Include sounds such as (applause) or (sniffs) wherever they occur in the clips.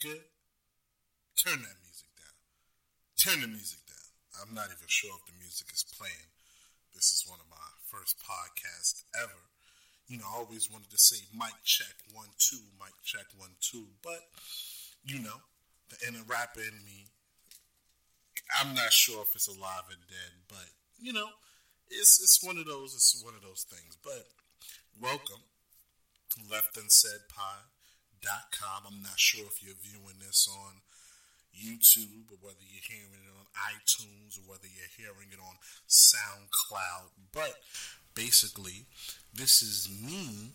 good? Turn that music down. Turn the music down. I'm not even sure if the music is playing. This is one of my first podcasts ever. You know, I always wanted to say mic check one, two, mic check one, two. But, you know, the inner rapper in me, I'm not sure if it's alive or dead, but, you know, it's, it's one of those, it's one of those things. But welcome, Left Unsaid Pod com. I'm not sure if you're viewing this on YouTube or whether you're hearing it on iTunes or whether you're hearing it on SoundCloud. But basically, this is me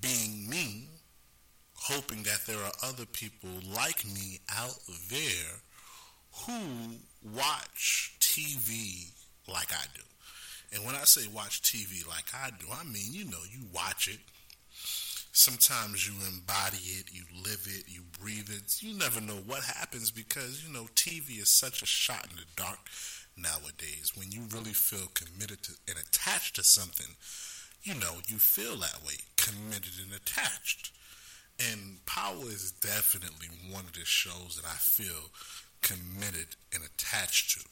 being me, hoping that there are other people like me out there who watch TV like I do. And when I say watch TV like I do, I mean, you know, you watch it sometimes you embody it, you live it, you breathe it. You never know what happens because, you know, TV is such a shot in the dark nowadays. When you really feel committed to and attached to something, you know, you feel that way, committed and attached. And Power is definitely one of the shows that I feel committed and attached to.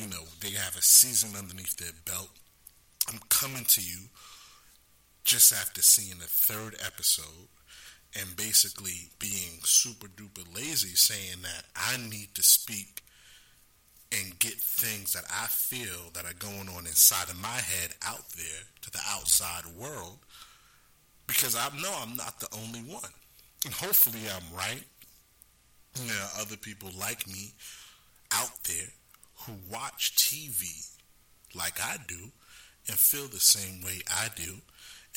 You know, they have a season underneath their belt. I'm coming to you just after seeing the third episode and basically being super duper lazy, saying that I need to speak and get things that I feel that are going on inside of my head out there to the outside world because I know I'm not the only one. And hopefully I'm right. There are other people like me out there who watch TV like I do and feel the same way I do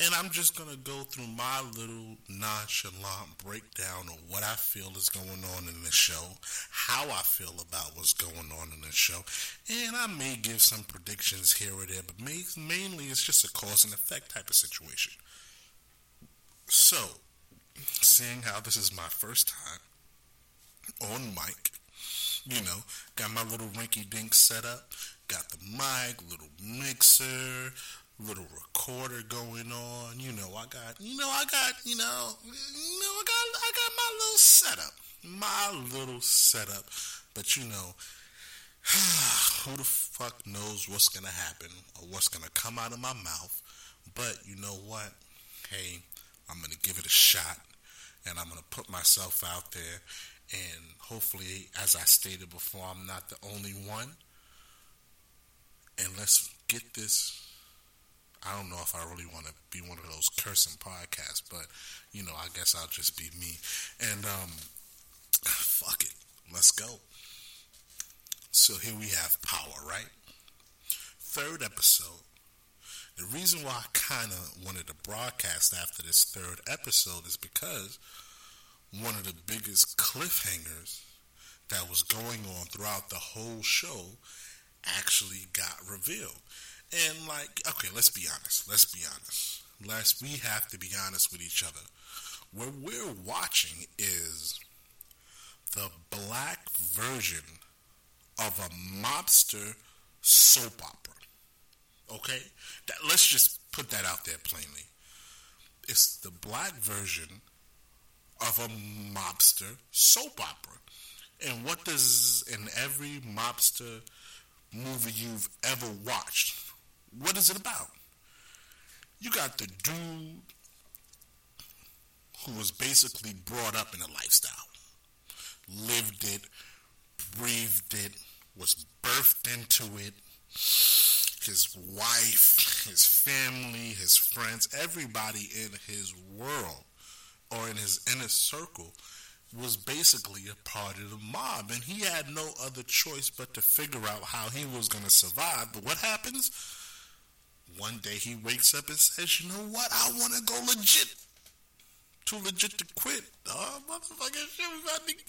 and I'm just going to go through my little nonchalant breakdown of what I feel is going on in the show, how I feel about what's going on in the show, and I may give some predictions here or there, but mainly it's just a cause and effect type of situation. So, seeing how this is my first time on mic, you know, got my little rinky dink set up, got the mic, little mixer, little recorder going on. You know, I got, you know, I got, you know, you know, I got, I got my little setup, my little setup. But you know, (sighs) who the fuck knows what's gonna happen or what's gonna come out of my mouth? But you know what? Hey, I'm gonna give it a shot, and I'm gonna put myself out there. And hopefully, as I stated before, I'm not the only one. And let's get this I don't know if I really want to be one of those cursing podcasts, but you know, I guess I'll just be me. And um, (sighs) fuck it, let's go. So here we have power, right? Third episode. The reason why I kind of wanted to broadcast after this third episode is because one of the biggest cliffhangers that was going on throughout the whole show actually got revealed. And like, okay, let's be honest. Let's be honest. Let's we have to be honest with each other. What we're watching is the black version of a mobster soap opera. Okay? That, let's just put that out there plainly. It's the black version of a mobster soap opera. And what does in every mobster movie you've ever watched, what is it about? You got the dude who was basically brought up in a lifestyle, lived it, breathed it, was birthed into it. His wife, his family, his friends, everybody in his world or in his inner circle was basically a part of the mob. And he had no other choice but to figure out how he was going to survive. But what happens? One day he wakes up and says, "You know what? I want to go legit." Too legit to quit. Oh, motherfucking shit.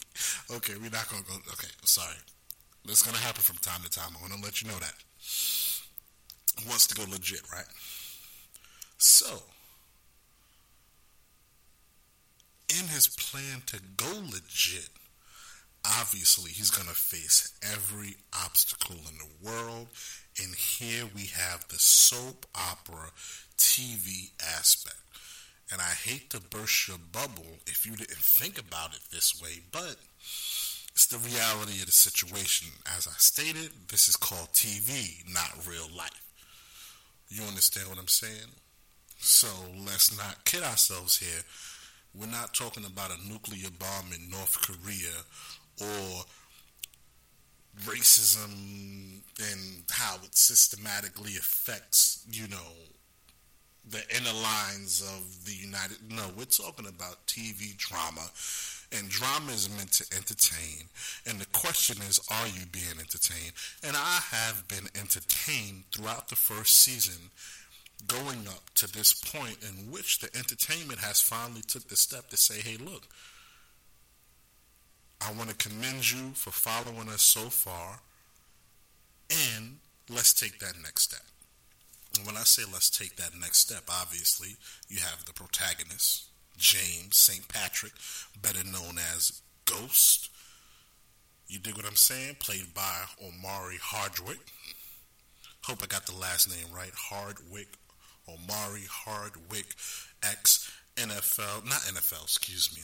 Okay, we're not gonna go. Okay, sorry. This is gonna happen from time to time. I want to let you know that. He wants to go legit, right? So, in his plan to go legit, obviously he's going to face every obstacle in the world. And here we have the soap opera TV aspect. And I hate to burst your bubble if you didn't think about it this way, but it's the reality of the situation. As I stated, this is called TV, not real life. You understand what I'm saying? So let's not kid ourselves here. We're not talking about a nuclear bomb in North Korea or racism and how it systematically affects, you know, the inner lines of the United. No, we're talking about TV drama, and drama is meant to entertain. And the question is, are you being entertained? And I have been entertained throughout the first season, going up to this point in which the entertainment has finally took the step to say, "Hey, look." I want to commend you for following us so far, and let's take that next step. And when I say let's take that next step, obviously you have the protagonist, James St. Patrick, better known as Ghost. You dig what I'm saying? Played by Omari Hardwick. Hope I got the last name right. Hardwick. Omari Hardwick, ex NFL, not NFL, excuse me.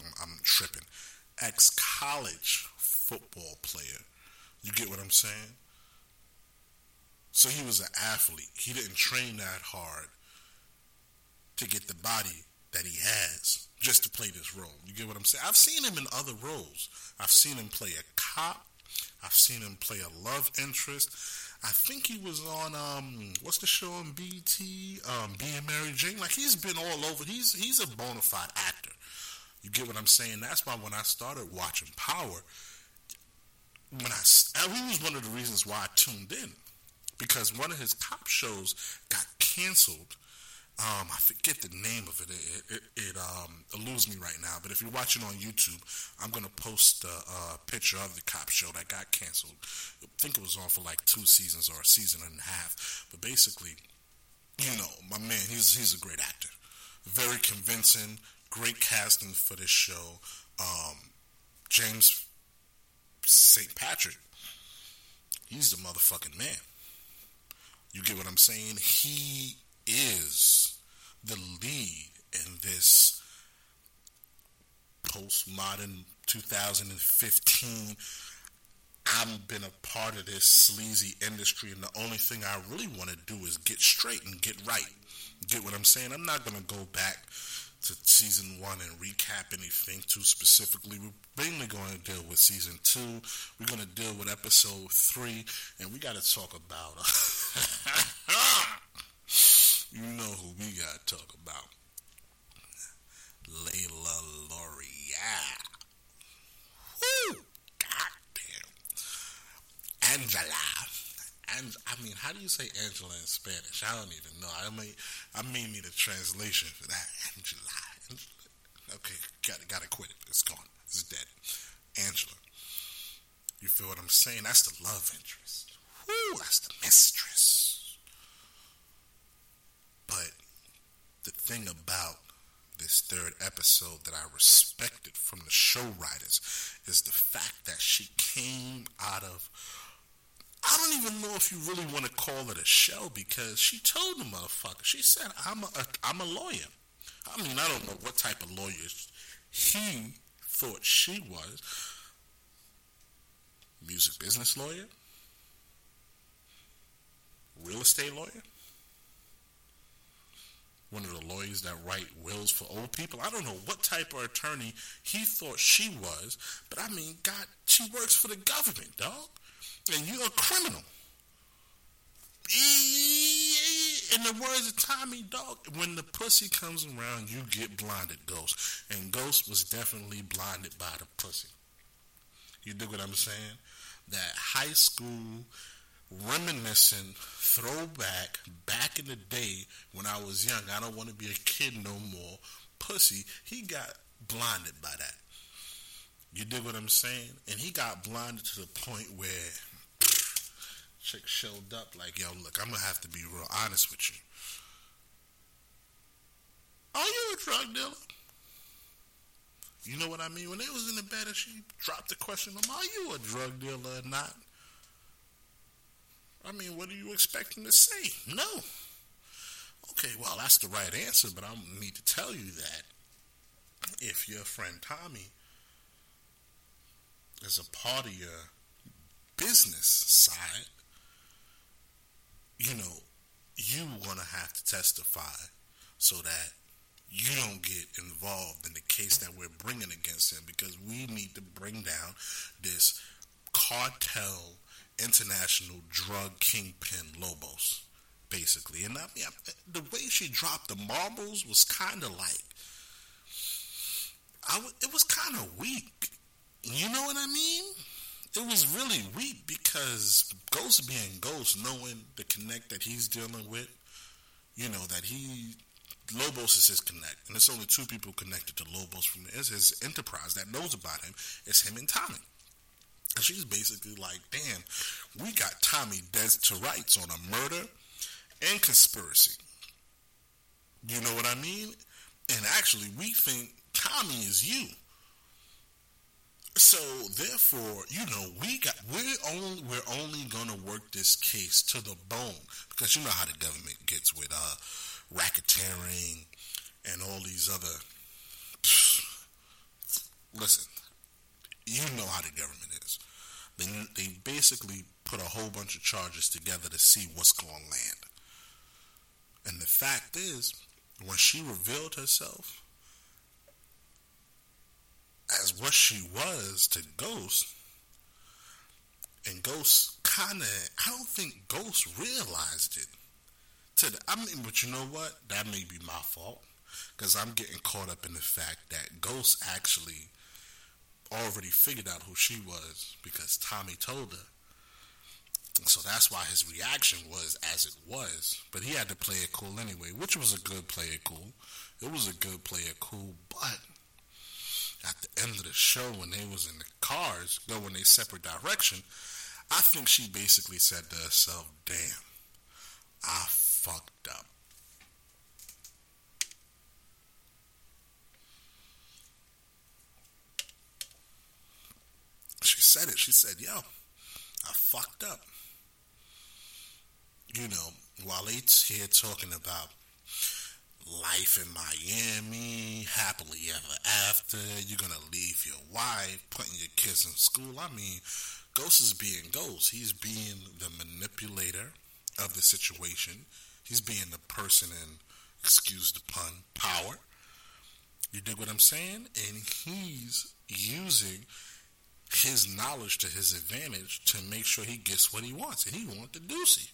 I'm, I'm tripping. Ex college football player. You get what I'm saying? So he was an athlete. He didn't train that hard to get the body that he has just to play this role. You get what I'm saying? I've seen him in other roles. I've seen him play a cop. I've seen him play a love interest. I think he was on um what's the show on BT? Um Being Mary Jane. Like he's been all over. He's he's a bona fide actor. You get what I'm saying? That's why when I started watching Power, when I he was one of the reasons why I tuned in because one of his cop shows got canceled. Um, I forget the name of it. It, it, it um, eludes me right now. But if you're watching on YouTube, I'm going to post a, a, picture of the cop show that got canceled. I think it was on for like two seasons or a season and a half. But basically, you know, my man, he's he's a great actor, very convincing, great casting for this show. Um, James St. Patrick, he's the motherfucking man. You get what I'm saying? He is the lead in this postmodern 2015 I've been a part of this sleazy industry, and the only thing I really want to do is get straight and get right. Get what I'm saying? I'm not going to go back to season one and recap anything too specifically. We're mainly going to deal with season two. We're going to deal with episode three, and we got to talk about. (laughs) you know who we got to talk about. Lela Loren. Woo! Goddamn. Angela. And I mean, how do you say Angela in Spanish? I don't even know. I may, I may need a translation for that. (laughs) Angela. Angela. Okay, got gotta quit it. It's gone. It's dead. Angela. You feel what I'm saying? That's the love interest. Whoo, that's the mistress. But the thing about this third episode that I respected from the show writers is the fact that she came out of I don't even know if you really want to call it a show because she told the motherfucker. She said, "I'm a, a I'm a lawyer." I mean, I don't know what type of lawyer he thought she was. Music business lawyer, real estate lawyer, one of the lawyers that write wills for old people. I don't know what type of attorney he thought she was, but I mean, God, she works for the government, dog and you're a criminal. In the words of Tommy Dog, when the pussy comes around, you get blinded, Ghost. And Ghost was definitely blinded by the pussy. You dig what I'm saying? That high school reminiscent throwback back in the day when I was young. I don't want to be a kid no more. Pussy. He got blinded by that. You dig what I'm saying? And he got blinded to the point where chick showed up like, yo, look, I'm gonna have to be real honest with you. Are you a drug dealer? You know what I mean? When they was in the bed and she dropped the question, are you a drug dealer or not? I mean, what do you expect him to say? No. Okay, well, that's the right answer, but I need to tell you that if your friend Tommy is a part of your business side, you know, you want to have to testify so that you don't get involved in the case that we're bringing against him because we need to bring down this cartel international drug kingpin Lobos, basically. And I mean, the way she dropped the marbles was kind of like, I w- it was kind of weak. You know what I mean? It was really weak because Ghost being Ghost, knowing the connect that he's dealing with, you know, that he Lobos is his connect, and it's only two people connected to Lobos from is his enterprise that knows about him. It's him and Tommy. And she's basically like, damn, we got Tommy dead to rights on a murder and conspiracy. You know what I mean? And actually, we think Tommy is you. So therefore, you know, we got we're only we're only gonna work this case to the bone because you know how the government gets with uh racketeering and all these other. Listen, you know how the government is. They, they basically put a whole bunch of charges together to see what's to land. And the fact is, when she revealed herself as what she was to Ghost, and Ghost kind of, I don't think Ghost realized it. To the, I mean, but you know what? That may be my fault because I'm getting caught up in the fact that Ghost actually already figured out who she was because Tommy told her. So that's why his reaction was as it was. But he had to play it cool anyway, which was a good play it cool. It was a good play it cool, but at the end of the show when they was in the cars going their separate direction, I think she basically said to herself, damn, I fucked up. She said it. She said, yo, I fucked up. You know, while it's here talking about life in Miami, happily ever after, you're to leave your wife, putting your kids in school. I mean, Ghost is being Ghost. He's being the manipulator of the situation. He's being the person in, excuse the pun, power. You dig what I'm saying? And he's using his knowledge to his advantage to make sure he gets what he wants. And he want the Deucey.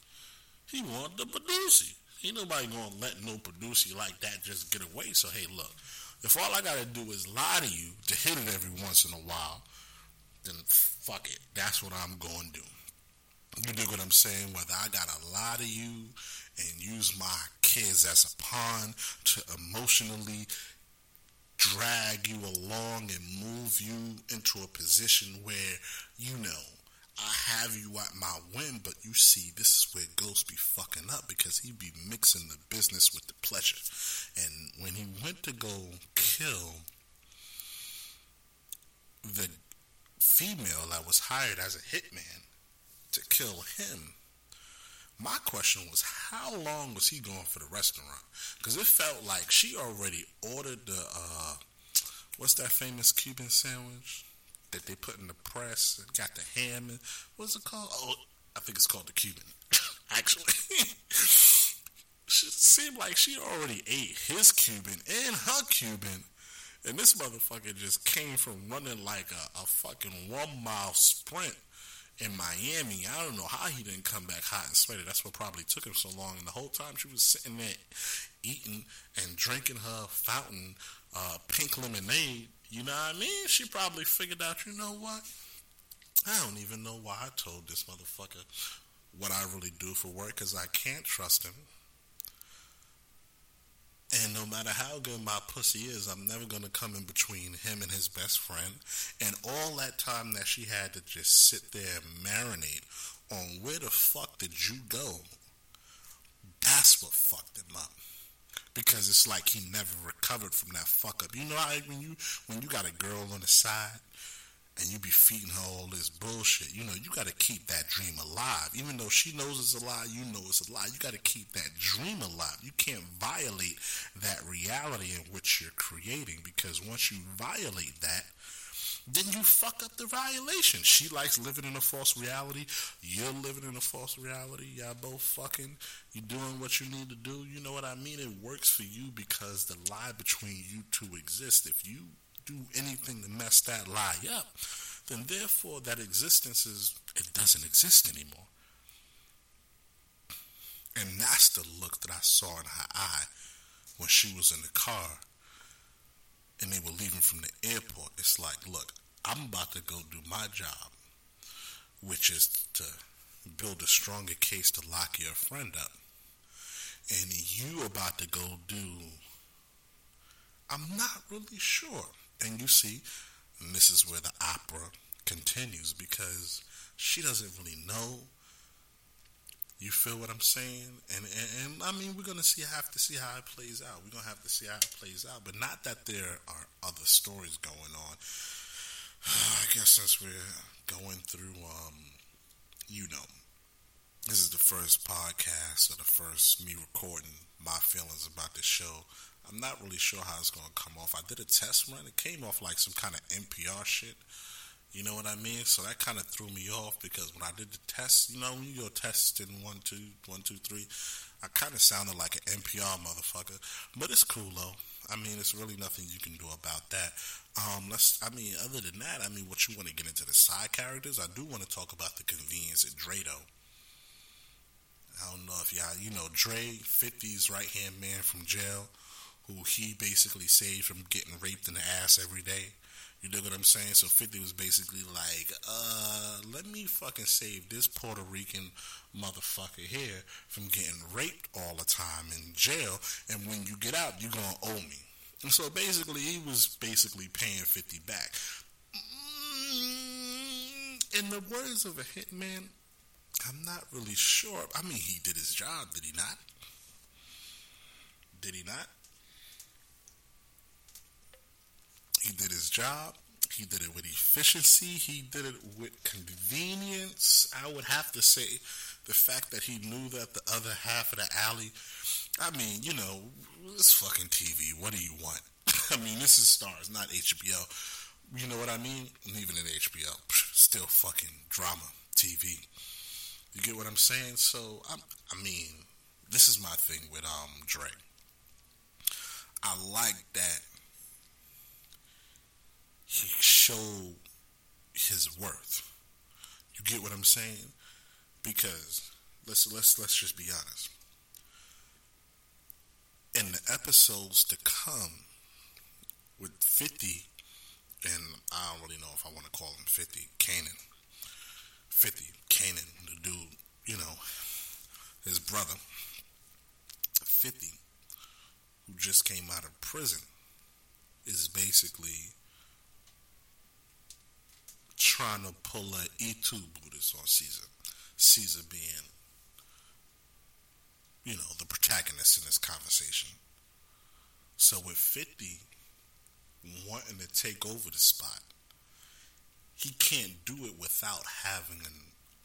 He want the Producy. Ain't nobody gonna let no producer like that just get away. So hey, look, if all I gotta do is lie to you to hit it every once in a while, then fuck it. That's what I'm gonna do. You dig what I'm saying? Whether I gotta lie to you and use my kids as a pawn to emotionally drag you along and move you into a position where you know I have you at my whim, but you see, this is where Ghost be fucking up because he be mixing the business with the pleasure. And when he went to go kill the female that was hired as a hitman to kill him, my question was, how long was he going for the restaurant? Because it felt like she already ordered the, uh, what's that famous Cuban sandwich that they put in the press and got the ham and, what's it called? Oh, I think it's called the Cuban, (laughs) actually. (laughs) she seemed like she already ate his Cuban and her Cuban. And this motherfucker just came from running like a, a fucking one mile sprint in Miami. I don't know how he didn't come back hot and sweaty. That's what probably took him so long. And the whole time she was sitting there eating and drinking her fountain uh, pink lemonade, you know what I mean? She probably figured out, you know what? I don't even know why I told this motherfucker what I really do for work because I can't trust him. And no matter how good my pussy is, I'm never going to come in between him and his best friend. And all that time that she had to just sit there and marinate on where the fuck did you go, that's what fucked him up. Because it's like he never recovered from that fuck up. You know how when you when you got a girl on the side and you be feeding her all this bullshit. You know, you got to keep that dream alive. Even though she knows it's a lie, you know it's a lie. You got to keep that dream alive. You can't violate that reality in which you're creating because once you violate that, then you fuck up the violation. She likes living in a false reality. You're living in a false reality. Y'all both fucking. You're doing what you need to do. You know what I mean? It works for you because the lie between you two exists. If you do anything to mess that lie up, then therefore that existence is it doesn't exist anymore. And that's the look that I saw in her eye when she was in the car and they were leaving from the airport. It's like, look, I'm about to go do my job, which is to build a stronger case to lock your friend up. And you about to go do, I'm not really sure. And you see, this is where the opera continues because she doesn't really know. You feel what I'm saying? And, and, and I mean, we're gonna see have to see how it plays out. We're gonna have to see how it plays out. But not that there are other stories going on. (sighs) I guess since we're going through, um, you know, this is the first podcast or the first me recording my feelings about the show. I'm not really sure how it's going to come off. I did a test run. It came off like some kind of NPR shit. You know what I mean? So that kind of threw me off because when I did the test, you know, when you go testing one, two, one, two, three, I kind of sounded like an NPR motherfucker. But it's cool though. I mean, it's really nothing you can do about that. Um, let's. I mean, other than that, I mean, what you want to get into the side characters? I do want to talk about the convenience at Drado. I don't know if y'all, you know, Dre, 50's right hand man from jail who he basically saved from getting raped in the ass every day. You know what I'm saying? So 50 was basically like, uh, let me fucking save this Puerto Rican motherfucker here from getting raped all the time in jail. And when you get out, you're going to owe me. And so basically, he was basically paying 50 back. Mm, in the words of a hitman, I'm not really sure. I mean, he did his job, did he not? Did he not? He did his job. He did it with efficiency. He did it with convenience. I would have to say the fact that he knew that the other half of the alley. I mean, you know, it's fucking TV. What do you want? (laughs) I mean, this is Starz, not HBO. You know what I mean? And even in HBO, (sniffs) still fucking drama TV. You get what I'm saying? So, I'm, I mean, this is my thing with um Dre. I like that he showed his worth. You get what I'm saying? Because let's let's let's just be honest. In the episodes to come with 50 and I don't really know if I want to call him 50, Kanan. 50, Kanan, the dude, you know, his brother, 50, who just came out of prison, is basically trying to pull a E2 Buddhist on Caesar. Caesar being, you know, the protagonist in this conversation. So with 50 wanting to take over the spot, he can't do it without having an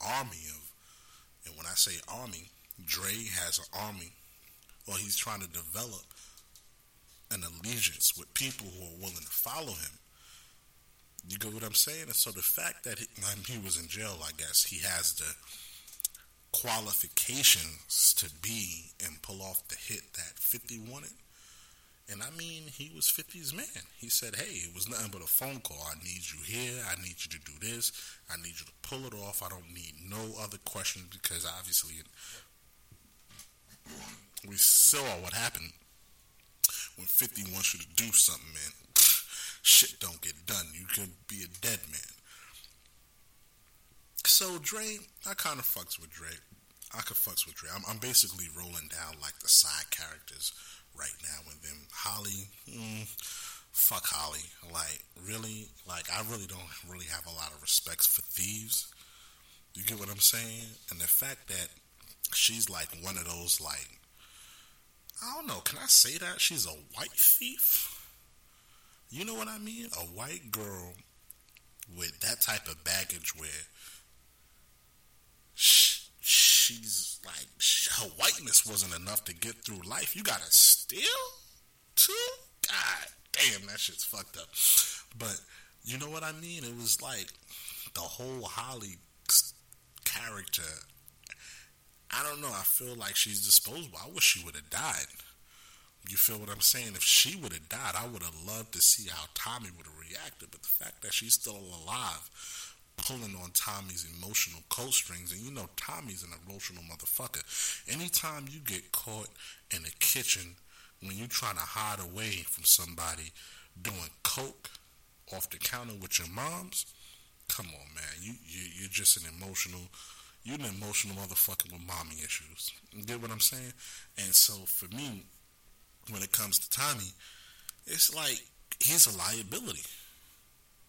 army of, and when I say army, Dre has an army, or he's trying to develop an allegiance with people who are willing to follow him. You get what I'm saying? And so the fact that he, he was in jail, I guess he has the qualifications to be and pull off the hit that 50 wanted. And I mean, he was 50's man. He said, hey, it was nothing but a phone call. I need you here. I need you to do this. I need you to pull it off. I don't need no other questions because obviously we saw what happened when 50 wants you to do something, man shit don't get done. You could be a dead man. So Dre, I kind of fucks with Dre. I could fucks with Dre. I'm, I'm, basically rolling down like the side characters right now with them. Holly, mm, fuck Holly. Like really, like I really don't really have a lot of respects for thieves. You get what I'm saying? And the fact that she's like one of those like I don't know. Can I say that she's a white thief? You know what I mean? A white girl with that type of baggage where she, she's like her whiteness wasn't enough to get through life. You gotta steal too. God damn, that shit's fucked up. But you know what I mean? It was like the whole Holly character. I don't know. I feel like she's disposable. I wish she would have died. You feel what I'm saying? If she would have died, I would have loved to see how Tommy would have reacted. But the fact that she's still alive, pulling on Tommy's emotional co-strings, and you know Tommy's an emotional motherfucker. Anytime you get caught in the kitchen when you're trying to hide away from somebody doing coke off the counter with your moms, come on, man. You, you you're just an emotional. You're an emotional motherfucker with mommy issues. You get what I'm saying? And so for me, when it comes to Tommy, it's like he's a liability.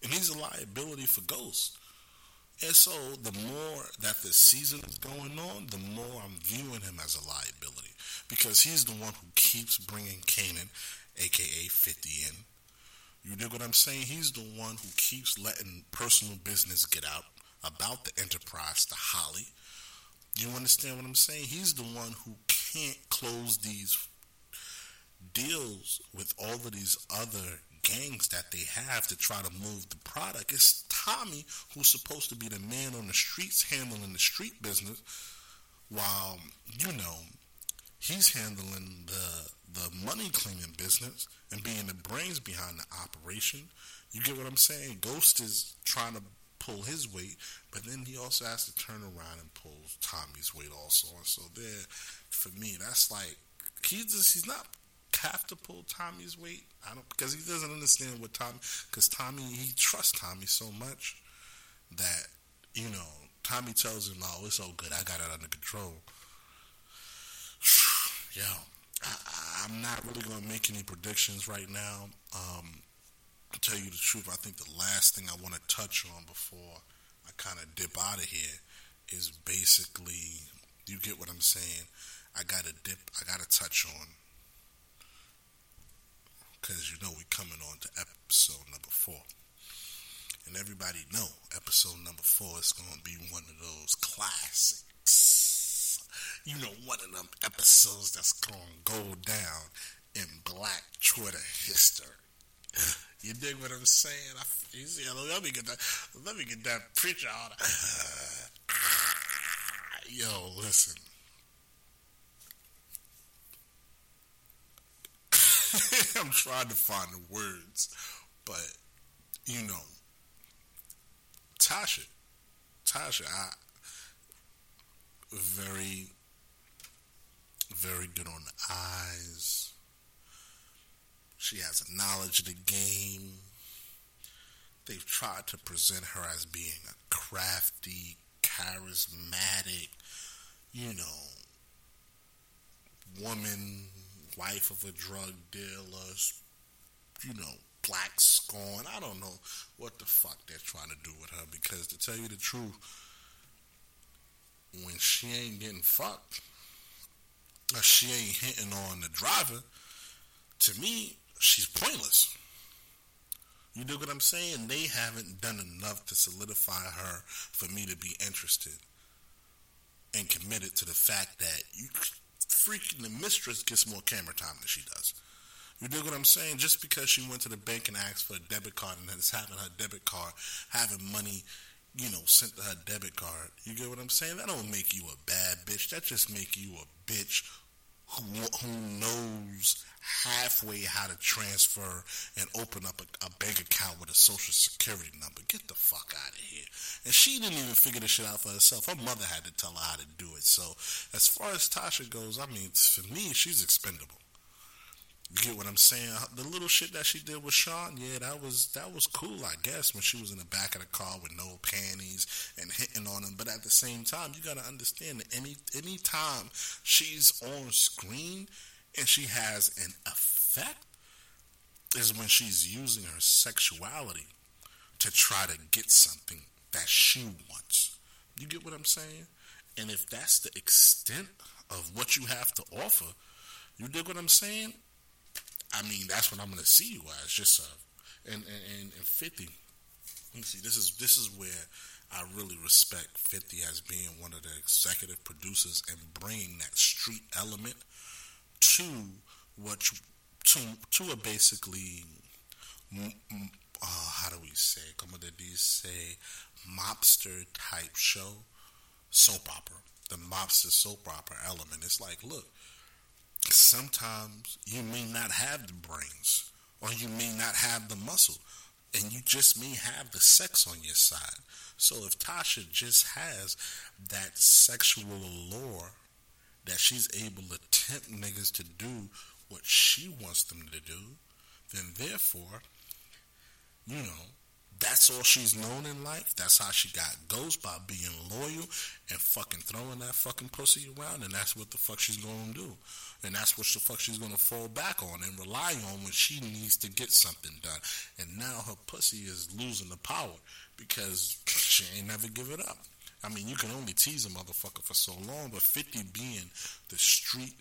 And he's a liability for Ghost. And so the more that the season is going on, the more I'm viewing him as a liability. Because he's the one who keeps bringing Kanan, aka 50, in. You know what I'm saying? He's the one who keeps letting personal business get out about the enterprise to Holly. You understand what I'm saying? He's the one who can't close these deals with all of these other gangs that they have to try to move the product. It's Tommy who's supposed to be the man on the streets handling the street business, while you know he's handling the the money cleaning business and being the brains behind the operation. You get what I'm saying? Ghost is trying to pull his weight, but then he also has to turn around and pull Tommy's weight also. And so there, for me, that's like he's just, he's not have to pull Tommy's weight. I don't because he doesn't understand what Tommy because Tommy he trusts Tommy so much that you know Tommy tells him, "Oh, it's all good. I got it under control." (sighs) Yo, I, am not really going to make any predictions right now. Um, to tell you the truth, I think the last thing I want to touch on before I kind of dip out of here is basically, you get what I'm saying. I got to dip. I got to touch on because you know we're coming on to episode number four. And everybody know episode number four is going to be one of those classics. You know, one of them episodes that's going to go down in black Twitter history. You dig what I'm saying? I, see, let me get that. Let me get that preacher out. (sighs) Yo, listen. (laughs) I'm trying to find the words, but you know, Tasha, Tasha, I very, very good on the eyes. She has a knowledge of the game. They've tried to present her as being a crafty, charismatic, you know, woman wife of a drug dealer, you know, black scorn. I don't know what the fuck they're trying to do with her because to tell you the truth, when she ain't getting fucked, or she ain't hitting on the driver, to me, she's pointless. You know what I'm saying? They haven't done enough to solidify her for me to be interested and committed to the fact that you freaking the mistress gets more camera time than she does. You dig what I'm saying? Just because she went to the bank and asked for a debit card and is having her debit card, having money, you know, sent to her debit card. You get what I'm saying? That don't make you a bad bitch. That just make you a bitch who who knows halfway how to transfer and open up a, a, bank account with a social security number. Get the fuck out of here. And she didn't even figure this shit out for herself. Her mother had to tell her how to do it. So as far as Tasha goes, I mean, for me, she's expendable. You get what I'm saying? The little shit that she did with Sean, yeah, that was that was cool, I guess, when she was in the back of the car with no panties and hitting on him. But at the same time, you gotta understand that any any time she's on screen and she has an effect is when she's using her sexuality to try to get something that she wants. You get what I'm saying? And if that's the extent of what you have to offer, you dig what I'm saying? I mean, that's what I'm going to see you as. Just uh, and, and and 50, let me see. This is this is where I really respect Fifty as being one of the executive producers and bringing that street element to what you, to to a basically uh, how do we say? Como de say mobster type show, soap opera. The mobster soap opera element. It's like, look, sometimes you may not have the brains or you may not have the muscle and you just may have the sex on your side. So if Tasha just has that sexual allure that she's able to tempt niggas to do what she wants them to do, then therefore, you know, that's all she's known in life. That's how she got ghost by being loyal and fucking throwing that fucking pussy around, and that's what the fuck she's gonna do. And that's what the fuck she's gonna fall back on and rely on when she needs to get something done. And now her pussy is losing the power because (laughs) she ain't never give it up. I mean, you can only tease a motherfucker for so long, but 50 being the street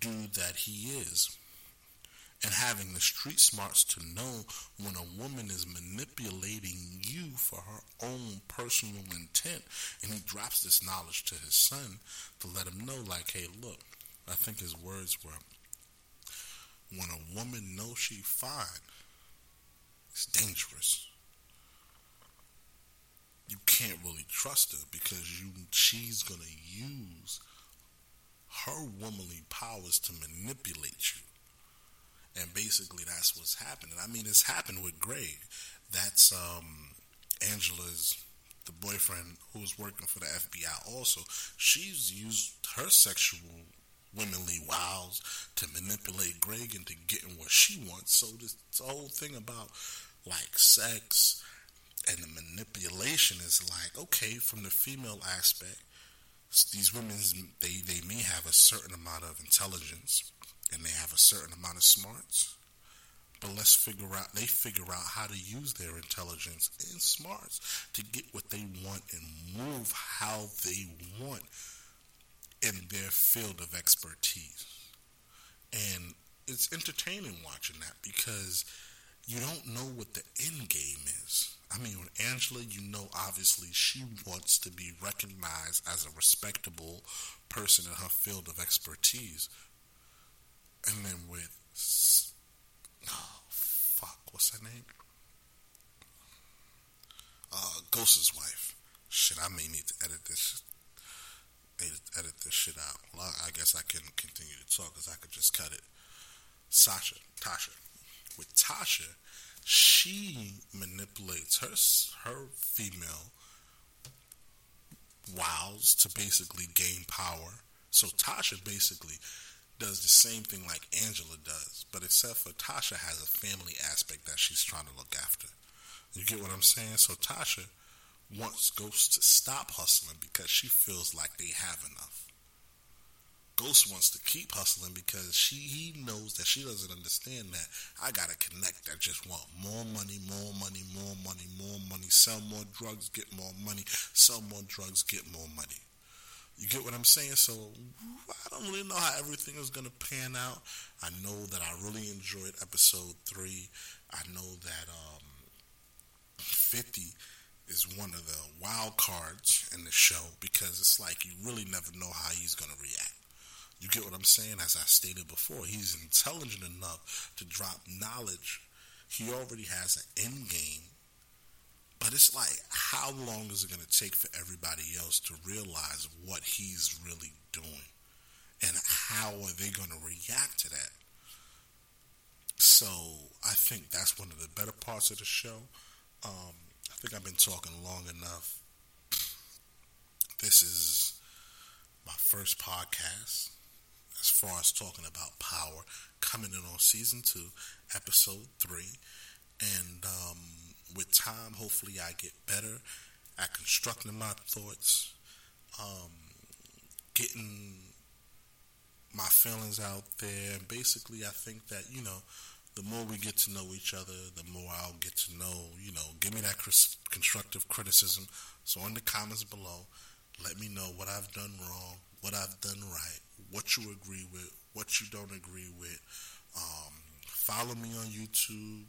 dude that he is, and having the street smarts to know when a woman is manipulating you for her own personal intent, and he drops this knowledge to his son to let him know, like, hey, look, I think his words were, when a woman knows she fine, it's dangerous. You can't really trust her because you she's gonna use her womanly powers to manipulate you and basically that's what's happening. I mean, it's happened with Greg. That's um, Angela's the boyfriend who was working for the FBI. Also, she's used her sexual womanly wiles to manipulate Greg into getting what she wants. So this, this whole thing about like sex and the manipulation is like okay from the female aspect. These women they they may have a certain amount of intelligence and they have a certain amount of smarts. But let's figure out, they figure out how to use their intelligence and smarts to get what they want and move how they want in their field of expertise. And it's entertaining watching that because you don't know what the end game is. I mean, with Angela, you know, obviously she wants to be recognized as a respectable person in her field of expertise. And then with oh fuck, what's her name? Uh, Ghost's wife. Shit, I may need to edit this. Edit this shit out. Well, I guess I can continue to talk because I could just cut it. Sasha, Tasha. With Tasha, she manipulates her her female wows to basically gain power. So Tasha basically does the same thing like Angela does, but except for Tasha has a family aspect that she's trying to look after. You get what I'm saying? So Tasha wants Ghost to stop hustling because she feels like they have enough. Ghost wants to keep hustling because she he knows that she doesn't understand that I gotta connect. I just want more money, more money, more money, more money. Sell more drugs, get more money. Sell more drugs, get more money. You get what I'm saying? So I don't really know how everything is to pan out. I know that I really enjoyed episode three. I know that um, 50 is one of the wild cards in the show because it's like you really never know how he's to react. You get what I'm saying? As I stated before, he's intelligent enough to drop knowledge. He already has an end game but it's like, how long is it going to take for everybody else to realize what he's really doing? And how are they going to react to that? So I think that's one of the better parts of the show. Um, I think I've been talking long enough. This is my first podcast as far as talking about power coming in on season two, episode three. And um, with time, hopefully, I get better at constructing my thoughts, um, getting my feelings out there. And basically, I think that, you know, the more we get to know each other, the more I'll get to know, you know, give me that constructive criticism. So, in the comments below, let me know what I've done wrong, what I've done right, what you agree with, what you don't agree with. Um, follow me on YouTube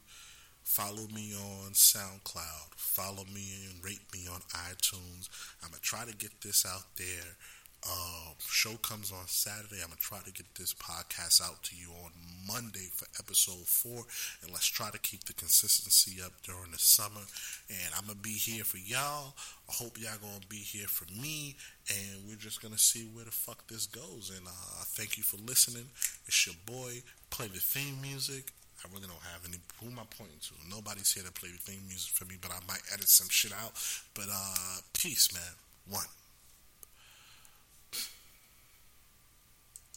Follow me on SoundCloud. Follow me and rate me on iTunes. I'm going to try to get this out there. Uh, show comes on Saturday. I'm going to try to get this podcast out to you on Monday for episode four. And let's try to keep the consistency up during the summer. And I'm going to be here for y'all. I hope y'all going to be here for me. And we're just going to see where the fuck this goes. And uh, thank you for listening. It's your boy. Play the theme music. I really don't have any. Who am I pointing to? Nobody's here to play the theme music for me, but I might edit some shit out. But uh, peace, man. One.